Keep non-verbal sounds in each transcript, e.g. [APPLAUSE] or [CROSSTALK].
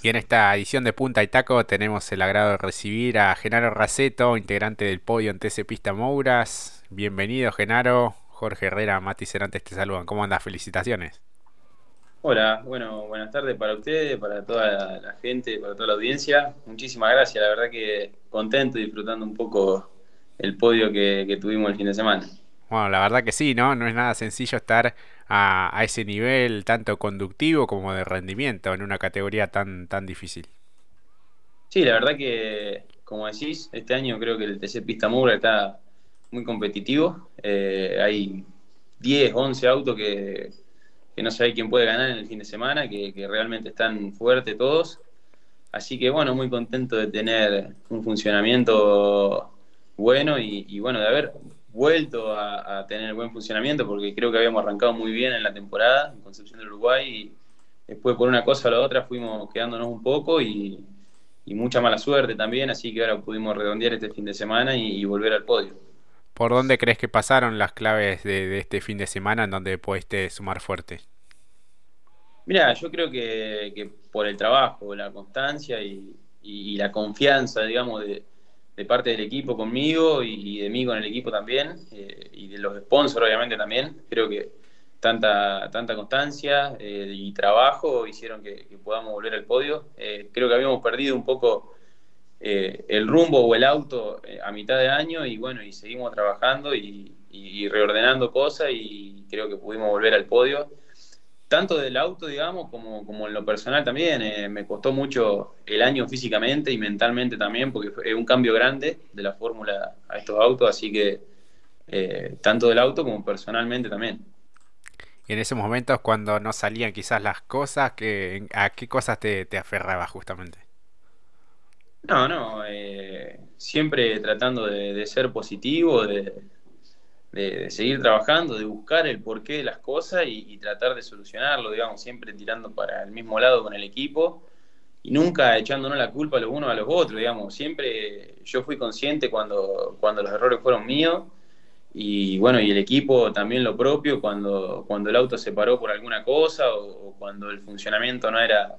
Y en esta edición de Punta y Taco tenemos el agrado de recibir a Genaro Raceto, integrante del podio en TC Pista Mouras. Bienvenido, Genaro. Jorge Herrera, Mati Cerantes te saludan. ¿Cómo andas? Felicitaciones. Hola, bueno, buenas tardes para ustedes, para toda la, gente, para toda la audiencia. Muchísimas gracias, la verdad que contento y disfrutando un poco el podio que, tuvimos el fin de semana. Bueno, la verdad que sí, ¿no? No es nada sencillo estar a, a, ese nivel tanto conductivo como de rendimiento en una categoría tan, tan difícil. Sí, la verdad que, como decís, este año creo que el TC Pista Mura está muy competitivo. Eh, hay 10, 11 autos que que no sabe quién puede ganar en el fin de semana, que, realmente están fuertes todos. Así que bueno, muy contento de tener un funcionamiento bueno y, bueno, de haber vuelto a, tener buen funcionamiento, porque creo que habíamos arrancado muy bien en la temporada en Concepción del Uruguay y después por una cosa o la otra fuimos quedándonos un poco y, mucha mala suerte también, así que ahora pudimos redondear este fin de semana y volver al podio. ¿Por dónde crees que pasaron las claves de, este fin de semana en donde pudiste sumar fuerte? Mira, yo creo que, por el trabajo, la constancia y, la confianza, digamos, de, parte del equipo conmigo y, de mí con el equipo también, eh, y de los sponsors obviamente también, creo que tanta, tanta constancia eh, y trabajo hicieron que, podamos volver al podio. Eh, creo que habíamos perdido un poco el rumbo o el auto a mitad de año y bueno, y seguimos trabajando y, reordenando cosas y creo que pudimos volver al podio. Tanto del auto, digamos, como, como en lo personal también. Eh, me costó mucho el año físicamente y mentalmente también, porque fue un cambio grande de la fórmula a estos autos, así que tanto del auto como personalmente también. Y en esos momentos, cuando no salían quizás las cosas, que, ¿a qué cosas te, te aferrabas justamente? No, no, eh, siempre tratando de, ser positivo, de, seguir trabajando, de buscar el porqué de las cosas y, tratar de solucionarlo, digamos, siempre tirando para el mismo lado con el equipo y nunca echándonos la culpa los unos a los otros, digamos, siempre yo fui consciente cuando, cuando los errores fueron míos y bueno, y el equipo también lo propio cuando, cuando el auto se paró por alguna cosa o cuando el funcionamiento no era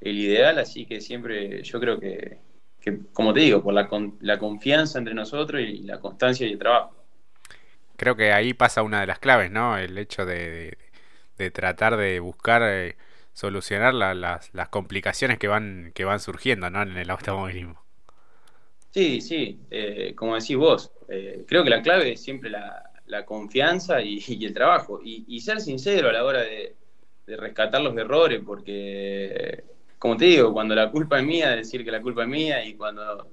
el ideal, así que siempre yo creo que, que, como te digo, por la, la confianza entre nosotros y la constancia y el trabajo. Creo que ahí pasa una de las claves, ¿no? El hecho de, de, tratar de buscar eh, solucionar las, las, complicaciones que van, que van surgiendo, ¿no? En el automovilismo. Sí, sí, eh, como decís vos, eh, creo que la clave es siempre la, la confianza y, [LAUGHS] el trabajo y, ser sincero a la hora de, de rescatar los errores, porque como te digo, cuando la culpa es mía, decir que la culpa es mía y cuando,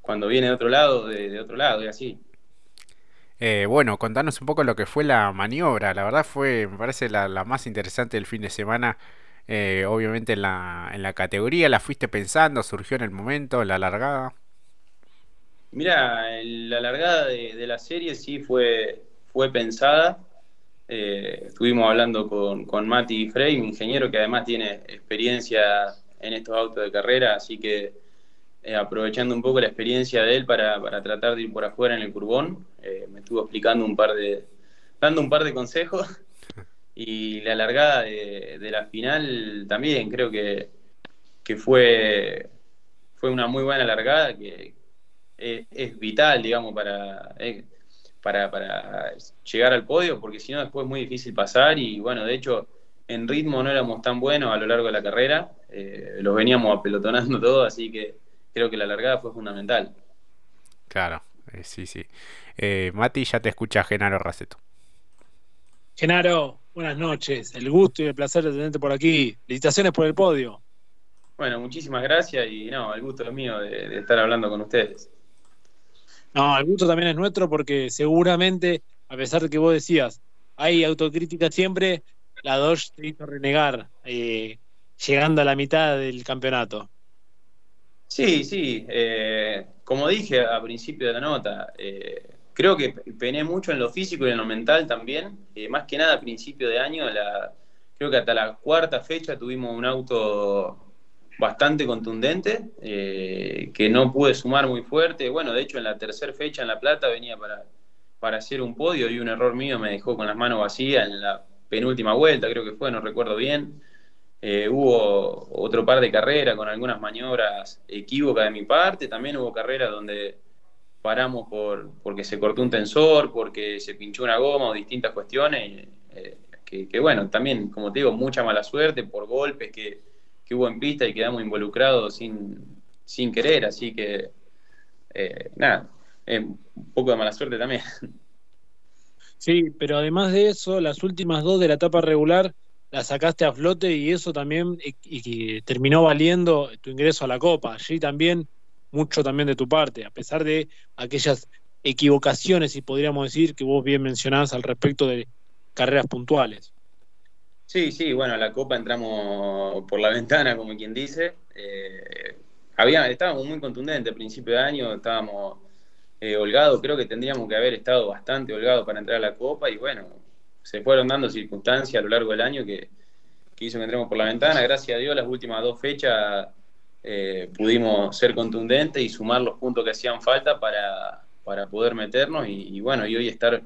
cuando viene de otro lado, de, otro lado, y así. Eh, bueno, contanos un poco lo que fue la maniobra. La verdad fue, me parece, la, más interesante del fin de semana. Eh, obviamente en la, en la categoría, ¿la fuiste pensando? ¿Surgió en el momento? ¿La largada? Mira, la largada de, de, la serie sí fue, fue pensada. Eh, estuvimos hablando con, con Mati Frey, un ingeniero que además tiene experiencia en estos autos de carrera, así que eh, aprovechando un poco la experiencia de él para, tratar de ir por afuera en el curbón, eh, me estuvo explicando un par de, dando un par de consejos. [LAUGHS] Y la largada de, la final también creo que, que fue, fue una muy buena largada que es, vital, digamos, para para, para llegar al podio, porque si no después es muy difícil pasar. Y bueno, de hecho en ritmo no éramos tan buenos a lo largo de la carrera, eh, los veníamos apelotonando [LAUGHS] todo, así que creo que la largada fue fundamental. Claro, eh, sí, sí. Eh, Mati, ya te escucha Genaro Raceto. Genaro, buenas noches. El gusto y el placer de tenerte por aquí. Felicitaciones por el podio. Bueno, muchísimas gracias y no, el gusto es mío de estar hablando con ustedes. No, el gusto también es nuestro porque seguramente, a pesar de que vos decías, hay autocrítica siempre, la Dodge te hizo renegar eh, llegando a la mitad del campeonato. Sí, sí. Eh, como dije a principio de la nota, eh, creo que pené mucho en lo físico y en lo mental también. más que nada a principio de año, la, creo que hasta la cuarta fecha tuvimos un auto bastante contundente, eh, que no pude sumar muy fuerte. Bueno, de hecho en la tercera fecha en La Plata venía para, para hacer un podio y un error mío me dejó con las manos vacías en la penúltima vuelta, creo que fue, no recuerdo bien. Eh, hubo otro par de carreras con algunas maniobras equívocas de mi parte, también hubo carreras donde paramos por, porque se cortó un tensor, porque se pinchó una goma o distintas cuestiones, eh, que, bueno, también, como te digo, mucha mala suerte por golpes que, hubo en pista y quedamos involucrados sin, sin querer, así que eh, nada, un poco de mala suerte también. Sí, pero además de eso, las últimas dos de la etapa regular las sacaste a flote y eso también y, terminó valiendo tu ingreso a la Copa. Allí también mucho también de tu parte, a pesar de aquellas equivocaciones, si podríamos decir, que vos bien mencionás al respecto de carreras puntuales. Sí, sí, bueno, la Copa entramos por la [LAUGHS] ventana, como quien dice. Eh, había, estábamos muy contundentes, a principio de año estábamos eh, holgados, creo que tendríamos que haber estado bastante holgados para entrar a la Copa y bueno, se fueron dando circunstancias a lo largo del año que, hizo que entremos por la ventana. Gracias a Dios, las últimas dos fechas eh, pudimos ser contundentes y sumar los puntos que hacían falta para, poder meternos y, bueno, y hoy estar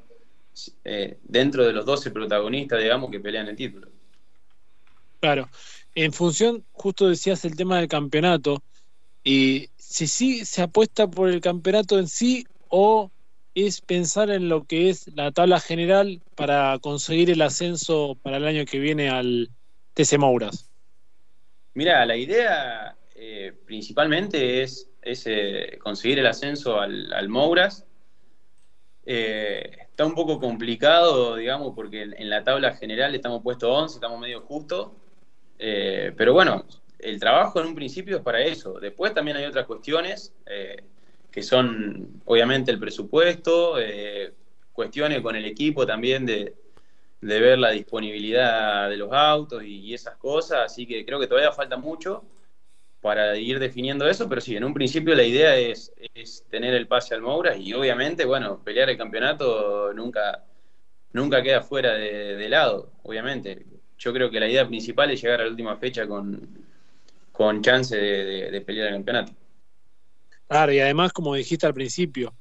eh, dentro de los 12 protagonistas, digamos, que pelean el título. Claro. En función, justo decías el tema del campeonato, y si sí se apuesta por el campeonato en sí o es pensar en lo que es la tabla general para conseguir el ascenso para el año que viene al TC Mouras. Mira, la idea eh, principalmente es, eh, conseguir el ascenso al, Mouras. Eh, está un poco complicado, digamos, porque en la tabla general estamos puestos 11, estamos medio justo. pero bueno, el trabajo en un principio es para eso. Después también hay otras cuestiones que son, obviamente, el presupuesto, eh, cuestiones con el equipo también de, ver la disponibilidad de los autos y, esas cosas. Así que creo que todavía falta mucho para ir definiendo eso, pero sí, en un principio la idea es, tener el pase al Moura y obviamente, bueno, pelear el campeonato nunca, nunca queda fuera de lado, obviamente. Yo creo que la idea principal es llegar a la última fecha con, con chance de, pelear el campeonato. Y además, como dijiste al principio,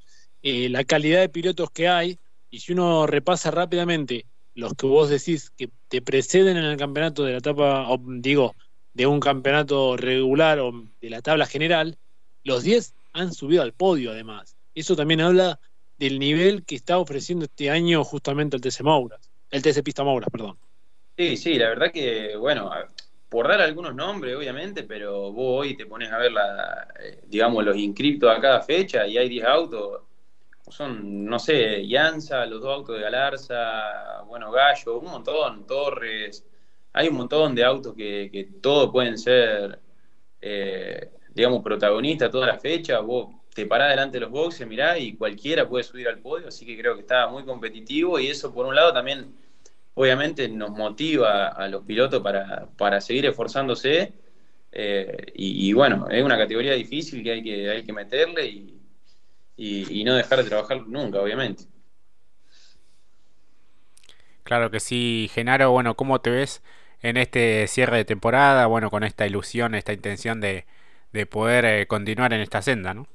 eh, la calidad de pilotos que hay, y si uno repasa rápidamente los que vos decís que te preceden en el campeonato de la etapa, o, digo, de un campeonato regular o de la tabla general, los 10 han subido al podio además. Eso también habla del nivel que está ofreciendo este año justamente el TC Mouras, el TC Pista Mouras, perdón. Sí, sí, la verdad que, bueno, por dar algunos nombres, obviamente, pero vos hoy te pones a ver, la, eh, digamos, los inscriptos a cada fecha y hay 10 autos. Son, no sé, Yanza, los dos autos de Galarza, bueno, Gallo, un montón, Torres. Hay un montón de autos que, que todos pueden ser, eh, digamos, protagonistas toda la fecha. Vos te parás delante de los boxes, mirá, y cualquiera puede subir al podio, así que creo que está muy competitivo y eso, por un lado, también obviamente nos motiva a los pilotos para, seguir esforzándose. Eh, y, bueno, es una categoría difícil que hay que, hay que meterle y, no dejar de trabajar nunca, obviamente. Claro que sí, Genaro. Bueno, ¿cómo te ves en este cierre de temporada? Bueno, con esta ilusión, esta intención de, poder eh, continuar en esta senda, ¿no?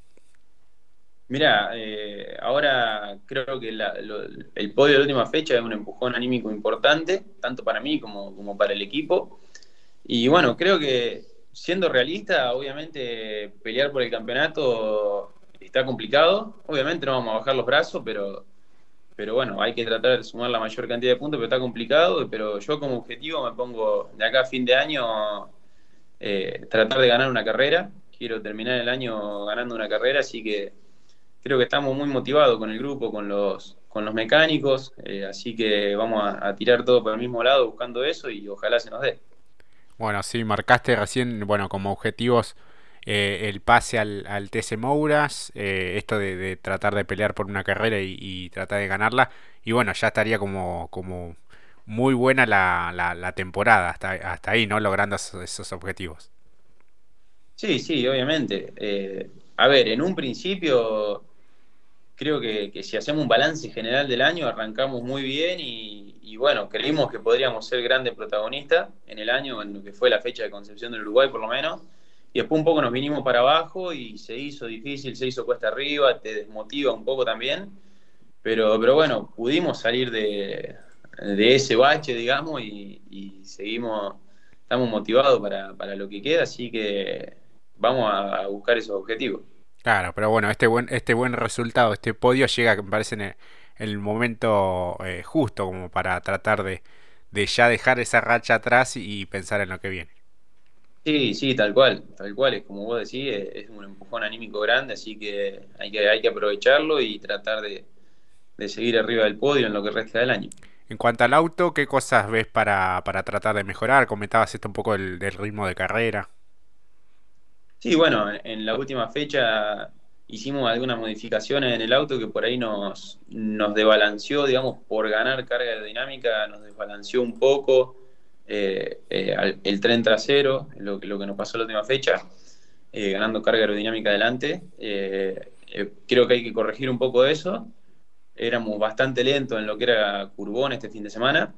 Mira, eh, ahora creo que el podio de la última fecha es un empujón anímico importante, tanto para mí como, para el equipo. Y bueno, creo que siendo realista, obviamente pelear por el campeonato está complicado. Obviamente no vamos a bajar los brazos, pero, pero bueno, hay que tratar de sumar la mayor cantidad de puntos, pero está complicado. Pero yo como objetivo me pongo de acá a fin de año eh, tratar de ganar una carrera. Quiero terminar el año ganando una carrera, así que creo que estamos muy motivados con el grupo, con los, con los mecánicos, eh, así que vamos a, tirar todo por el mismo lado buscando eso y ojalá se nos dé. Bueno, sí, marcaste recién, bueno, como objetivos eh, el pase al, al TC Mouras, eh, esto de, tratar de pelear por una carrera y, tratar de ganarla, y bueno, ya estaría como, como muy buena la, la, temporada hasta, hasta ahí, ¿no? Logrando esos, objetivos. Sí, sí, obviamente. a ver, en un principio creo que, si hacemos un balance general del año, arrancamos muy bien y, bueno, creímos que podríamos ser grandes protagonistas en el año, en lo que fue la fecha de concepción del Uruguay por lo menos. Y después un poco nos vinimos para abajo y se hizo difícil, se hizo cuesta arriba, te desmotiva un poco también. Pero, pero bueno, pudimos salir de, ese bache, digamos, y, seguimos estamos motivados para, para lo que queda, así que vamos a, buscar esos objetivos. Claro, pero bueno, este buen, este buen resultado, este podio llega, me parece, en el, momento eh, justo como para tratar de, de ya dejar esa racha atrás y pensar en lo que viene. Sí, sí, tal cual, tal cual, es como vos decís, es, un empujón anímico grande, así que hay que, hay que aprovecharlo y tratar de, seguir arriba del podio en lo que resta del año. En cuanto al auto, ¿qué cosas ves para, para tratar de mejorar? Comentabas esto un poco del, ritmo de carrera. Sí, bueno, en la última fecha hicimos algunas modificaciones en el auto que por ahí nos, nos desbalanceó, digamos, por ganar carga aerodinámica, nos desbalanceó un poco eh, eh, el tren trasero, lo, lo, que nos pasó la última fecha, eh, ganando carga aerodinámica adelante. creo que hay que corregir un poco eso. Éramos bastante lentos en lo que era Curbón este fin de semana.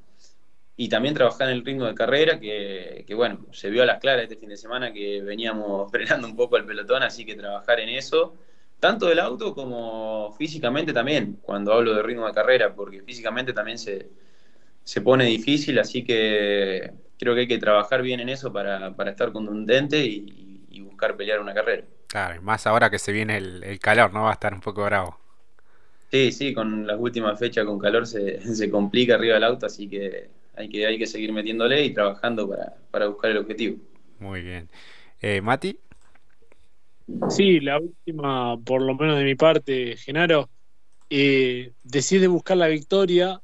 Y también trabajar en el ritmo de carrera, que, que bueno, se vio a las claras este fin de semana que veníamos [LAUGHS] frenando un poco el pelotón, así que trabajar en eso tanto del auto como físicamente también, cuando hablo de ritmo de carrera, porque físicamente también se, se pone difícil, así que creo que hay que trabajar bien en eso para, para estar contundente y, buscar pelear una carrera. Claro, más ahora que se viene el, calor, ¿no? Va a estar un poco bravo. Sí, sí, con las últimas fechas con calor se, [LAUGHS] se complica arriba del auto, así que hay que, hay que seguir metiéndole y trabajando para, para buscar el objetivo. Muy bien. Eh, Mati. Sí, la última, por lo menos de mi parte, Genaro, eh, decide buscar la victoria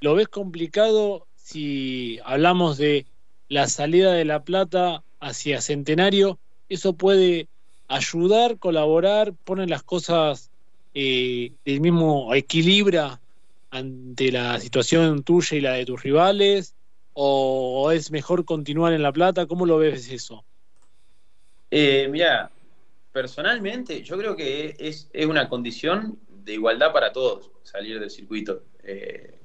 ¿Lo ves complicado si hablamos de la salida de La Plata hacia Centenario? ¿Eso puede ayudar, colaborar, poner las cosas eh, del mismo equilibra ante la situación tuya y la de tus rivales? ¿O es mejor continuar en La Plata? ¿Cómo lo ves eso? Eh, mira, personalmente yo creo que es, una condición de igualdad para todos salir del circuito. Eh,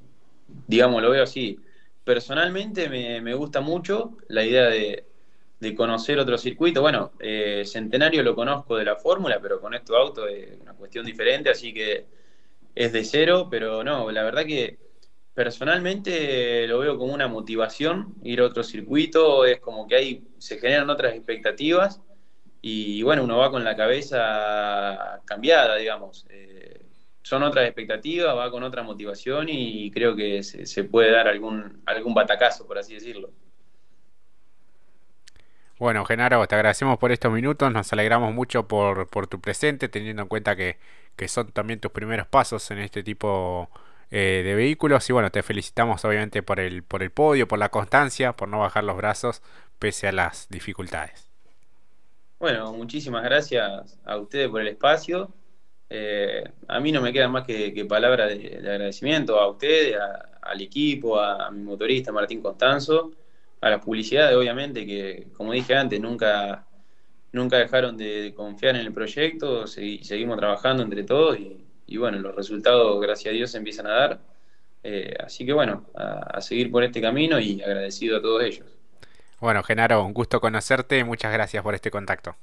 digamos, lo veo así. Personalmente me, gusta mucho la idea de, conocer otro circuito. Bueno, eh, Centenario lo conozco de la fórmula, pero con estos autos es una cuestión diferente, así que es de cero, pero no, la verdad que personalmente lo veo como una motivación ir a otro circuito, es como que ahí se generan otras expectativas y bueno, uno va con la cabeza cambiada, digamos. Eh, son otras expectativas, va con otra motivación y creo que se, puede dar algún, algún batacazo, por así decirlo. Bueno, Genaro, te agradecemos por estos minutos, nos alegramos mucho por, por tu presente, teniendo en cuenta que, son también tus primeros pasos en este tipo eh, de vehículos. Y bueno, te felicitamos obviamente por el, por el podio, por la constancia, por no bajar los brazos pese a las dificultades. Bueno, muchísimas gracias a ustedes por el espacio eh, a mí no me quedan más que, palabras de, agradecimiento a ustedes, al equipo, a, mi motorista Martín Constanzo, a las publicidades, obviamente, que como dije antes, nunca, nunca dejaron de, confiar en el proyecto, seguimos trabajando entre todos y, bueno, los resultados, gracias a Dios, se empiezan a dar. Eh, así que bueno, a, a seguir por este camino y agradecido a todos ellos. Bueno, Genaro, un gusto conocerte, muchas gracias por este contacto.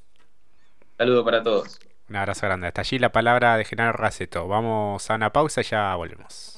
Saludo para todos. Un abrazo grande. Hasta allí la palabra de Genaro Raceto. Vamos a una pausa y ya volvemos.